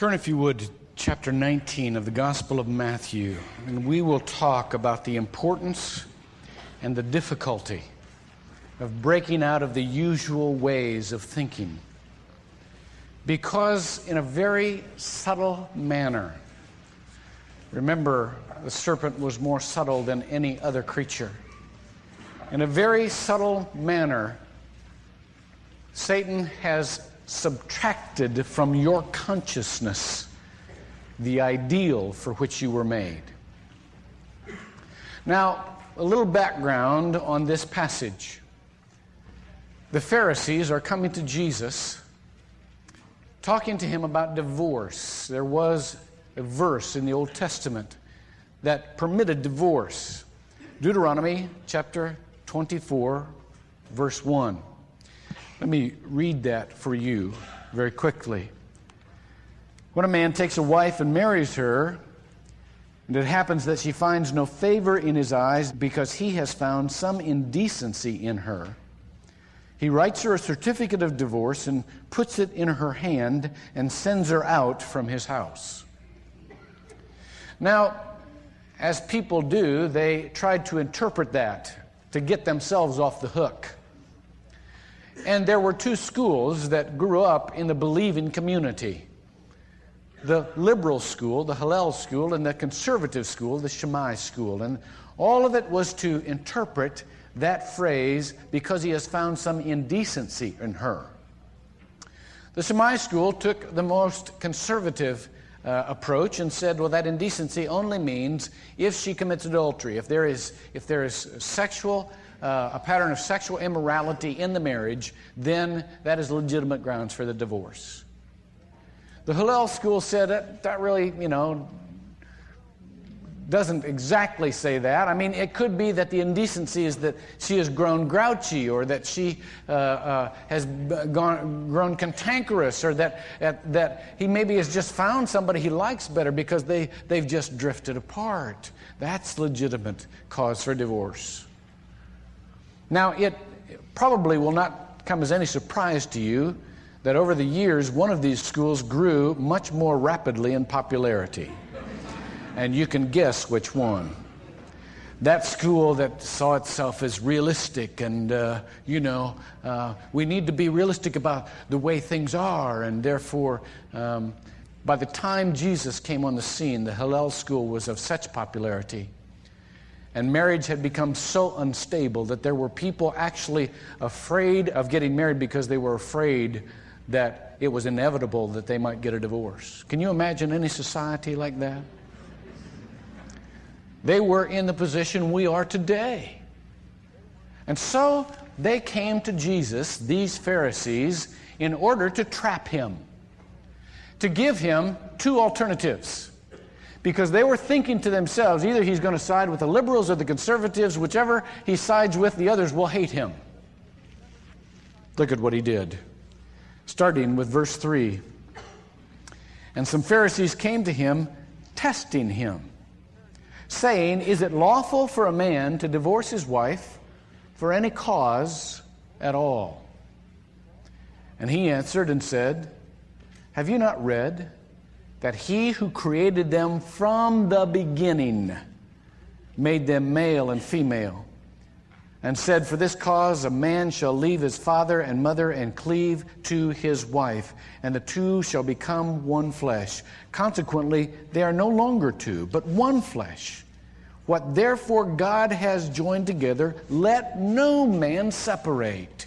Turn, if you would, chapter 19 of the Gospel of Matthew, and we will talk about the importance and the difficulty of breaking out of the usual ways of thinking. Because, in a very subtle manner, remember, the serpent was more subtle than any other creature. In a very subtle manner, Satan has subtracted from your consciousness the ideal for which you were made. Now, a little background on this passage. The Pharisees are coming to Jesus, talking to him about divorce. There was a verse in the Old Testament that permitted divorce. Deuteronomy chapter 24, verse 1. Let me read that for you very quickly. When a man takes a wife and marries her, and it happens that she finds no favor in his eyes because he has found some indecency in her, he writes her a certificate of divorce and puts it in her hand and sends her out from his house. Now, as people do, they tried to interpret that to get themselves off the hook. And there were two schools that grew up in the believing community the liberal school, the Hillel school, and the conservative school, the Shammai school. And all of it was to interpret that phrase because he has found some indecency in her. The Shammai school took the most conservative uh, approach and said, well, that indecency only means if she commits adultery, if there is, if there is sexual uh, a pattern of sexual immorality in the marriage, then that is legitimate grounds for the divorce. The Hillel school said that, that really, you know, doesn't exactly say that. I mean, it could be that the indecency is that she has grown grouchy or that she uh, uh, has gone, grown cantankerous or that, that, that he maybe has just found somebody he likes better because they, they've just drifted apart. That's legitimate cause for divorce. Now, it probably will not come as any surprise to you that over the years, one of these schools grew much more rapidly in popularity. And you can guess which one. That school that saw itself as realistic, and, uh, you know, uh, we need to be realistic about the way things are, and therefore, um, by the time Jesus came on the scene, the Hillel school was of such popularity and marriage had become so unstable that there were people actually afraid of getting married because they were afraid that it was inevitable that they might get a divorce. Can you imagine any society like that? They were in the position we are today. And so they came to Jesus, these Pharisees, in order to trap him, to give him two alternatives because they were thinking to themselves either he's going to side with the liberals or the conservatives, whichever he sides with, the others will hate him. Look at what he did. Starting with verse 3. And some Pharisees came to him, testing him, saying, Is it lawful for a man to divorce his wife for any cause at all? And he answered and said, Have you not read? That he who created them from the beginning made them male and female, and said, For this cause a man shall leave his father and mother and cleave to his wife, and the two shall become one flesh. Consequently, they are no longer two, but one flesh. What therefore God has joined together, let no man separate.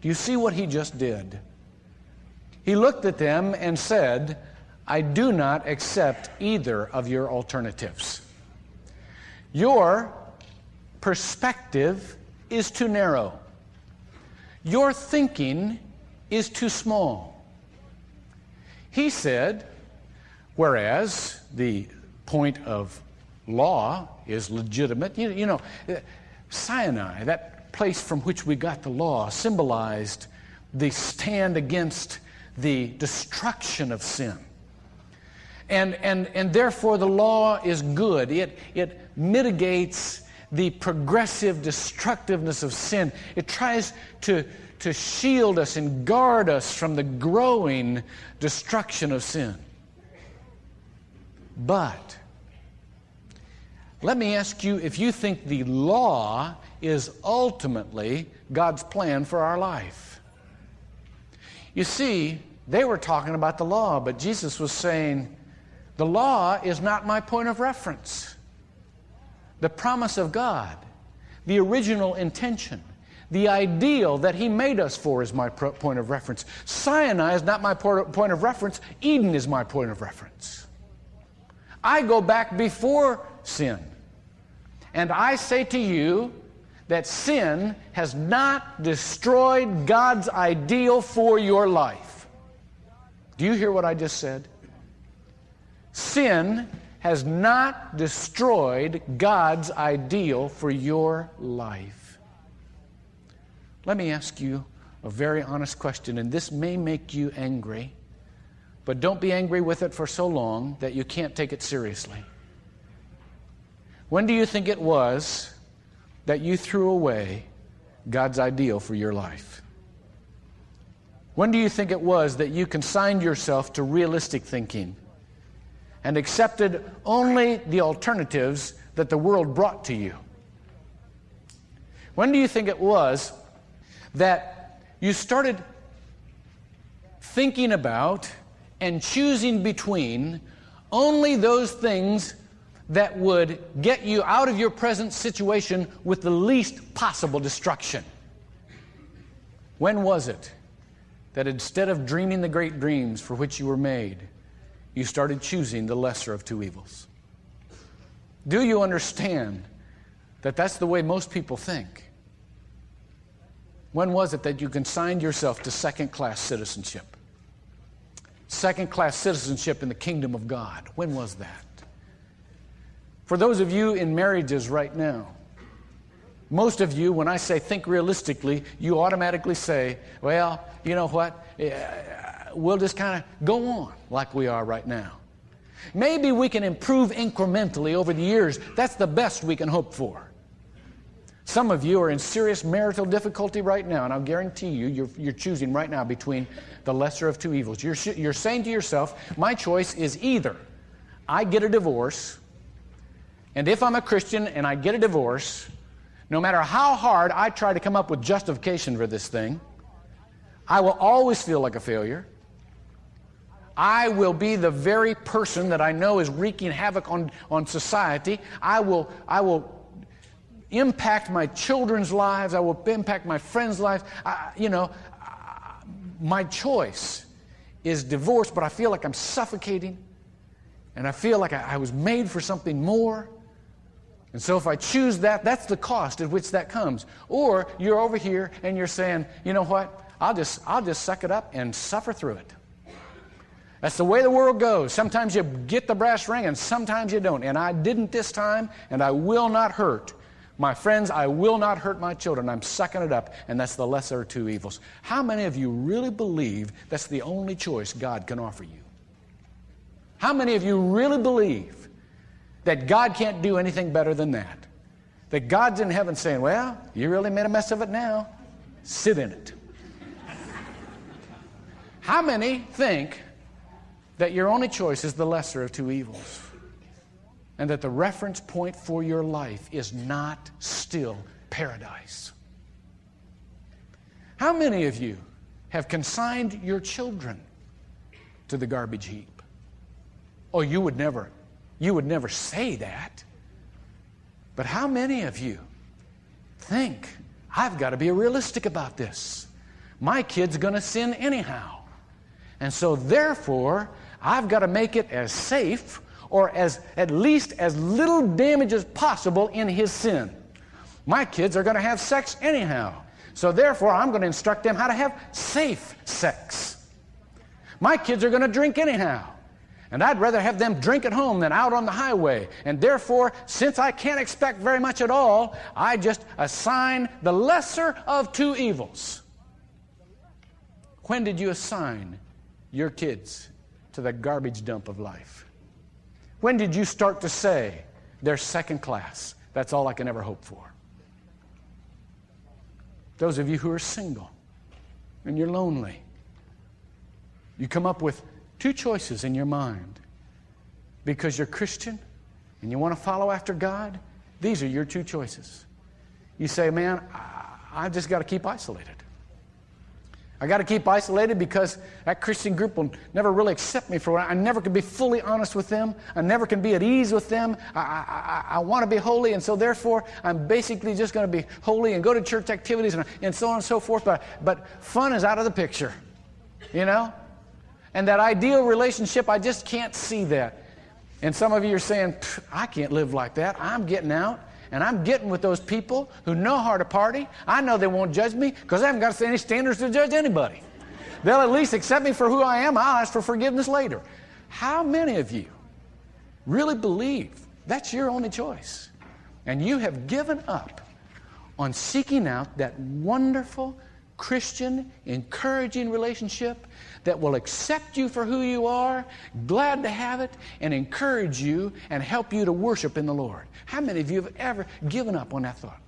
Do you see what he just did? He looked at them and said, I do not accept either of your alternatives. Your perspective is too narrow. Your thinking is too small. He said, whereas the point of law is legitimate, you, you know, Sinai, that place from which we got the law, symbolized the stand against the destruction of sin. And, and, and therefore, the law is good. It, it mitigates the progressive destructiveness of sin. It tries to, to shield us and guard us from the growing destruction of sin. But let me ask you if you think the law is ultimately God's plan for our life. You see, they were talking about the law, but Jesus was saying, the law is not my point of reference. The promise of God, the original intention, the ideal that He made us for is my point of reference. Sinai is not my point of reference, Eden is my point of reference. I go back before sin. And I say to you that sin has not destroyed God's ideal for your life. Do you hear what I just said? Sin has not destroyed God's ideal for your life. Let me ask you a very honest question, and this may make you angry, but don't be angry with it for so long that you can't take it seriously. When do you think it was that you threw away God's ideal for your life? When do you think it was that you consigned yourself to realistic thinking and accepted only the alternatives that the world brought to you? When do you think it was that you started thinking about and choosing between only those things that would get you out of your present situation with the least possible destruction. When was it that instead of dreaming the great dreams for which you were made, you started choosing the lesser of two evils? Do you understand that that's the way most people think? When was it that you consigned yourself to second class citizenship? Second class citizenship in the kingdom of God. When was that? For those of you in marriages right now, most of you, when I say think realistically, you automatically say, well, you know what? We'll just kind of go on like we are right now. Maybe we can improve incrementally over the years. That's the best we can hope for. Some of you are in serious marital difficulty right now, and I'll guarantee you, you're, you're choosing right now between the lesser of two evils. You're, you're saying to yourself, my choice is either I get a divorce and if I'm a Christian and I get a divorce, no matter how hard I try to come up with justification for this thing, I will always feel like a failure. I will be the very person that I know is wreaking havoc on, on society. I will, I will impact my children's lives. I will impact my friends' lives. I, you know, my choice is divorce, but I feel like I'm suffocating. And I feel like I, I was made for something more. And so if I choose that, that's the cost at which that comes. Or you're over here and you're saying, you know what? I'll just, I'll just suck it up and suffer through it. That's the way the world goes. Sometimes you get the brass ring and sometimes you don't. And I didn't this time, and I will not hurt. My friends, I will not hurt my children. I'm sucking it up, and that's the lesser of two evils. How many of you really believe that's the only choice God can offer you? How many of you really believe that God can't do anything better than that. That God's in heaven saying, Well, you really made a mess of it now. Sit in it. How many think that your only choice is the lesser of two evils? And that the reference point for your life is not still paradise? How many of you have consigned your children to the garbage heap? Oh, you would never you would never say that. But how many of you think, I've got to be realistic about this? My kid's going to sin anyhow. And so, therefore, I've got to make it as safe or as at least as little damage as possible in his sin. My kids are going to have sex anyhow. So, therefore, I'm going to instruct them how to have safe sex. My kids are going to drink anyhow. And I'd rather have them drink at home than out on the highway. And therefore, since I can't expect very much at all, I just assign the lesser of two evils. When did you assign your kids to the garbage dump of life? When did you start to say, they're second class? That's all I can ever hope for. Those of you who are single and you're lonely, you come up with two choices in your mind because you're Christian and you want to follow after God, these are your two choices. You say, man, I, I just got to keep isolated. I got to keep isolated because that Christian group will never really accept me for what I, I never can be fully honest with them. I never can be at ease with them. I, I, I want to be holy, and so therefore I'm basically just going to be holy and go to church activities and, and so on and so forth. But, but fun is out of the picture, you know? And that ideal relationship, I just can't see that. And some of you are saying, I can't live like that. I'm getting out and I'm getting with those people who know how to party. I know they won't judge me because I haven't got any standards to judge anybody. They'll at least accept me for who I am. I'll ask for forgiveness later. How many of you really believe that's your only choice? And you have given up on seeking out that wonderful, Christian, encouraging relationship that will accept you for who you are, glad to have it, and encourage you and help you to worship in the Lord. How many of you have ever given up on that thought?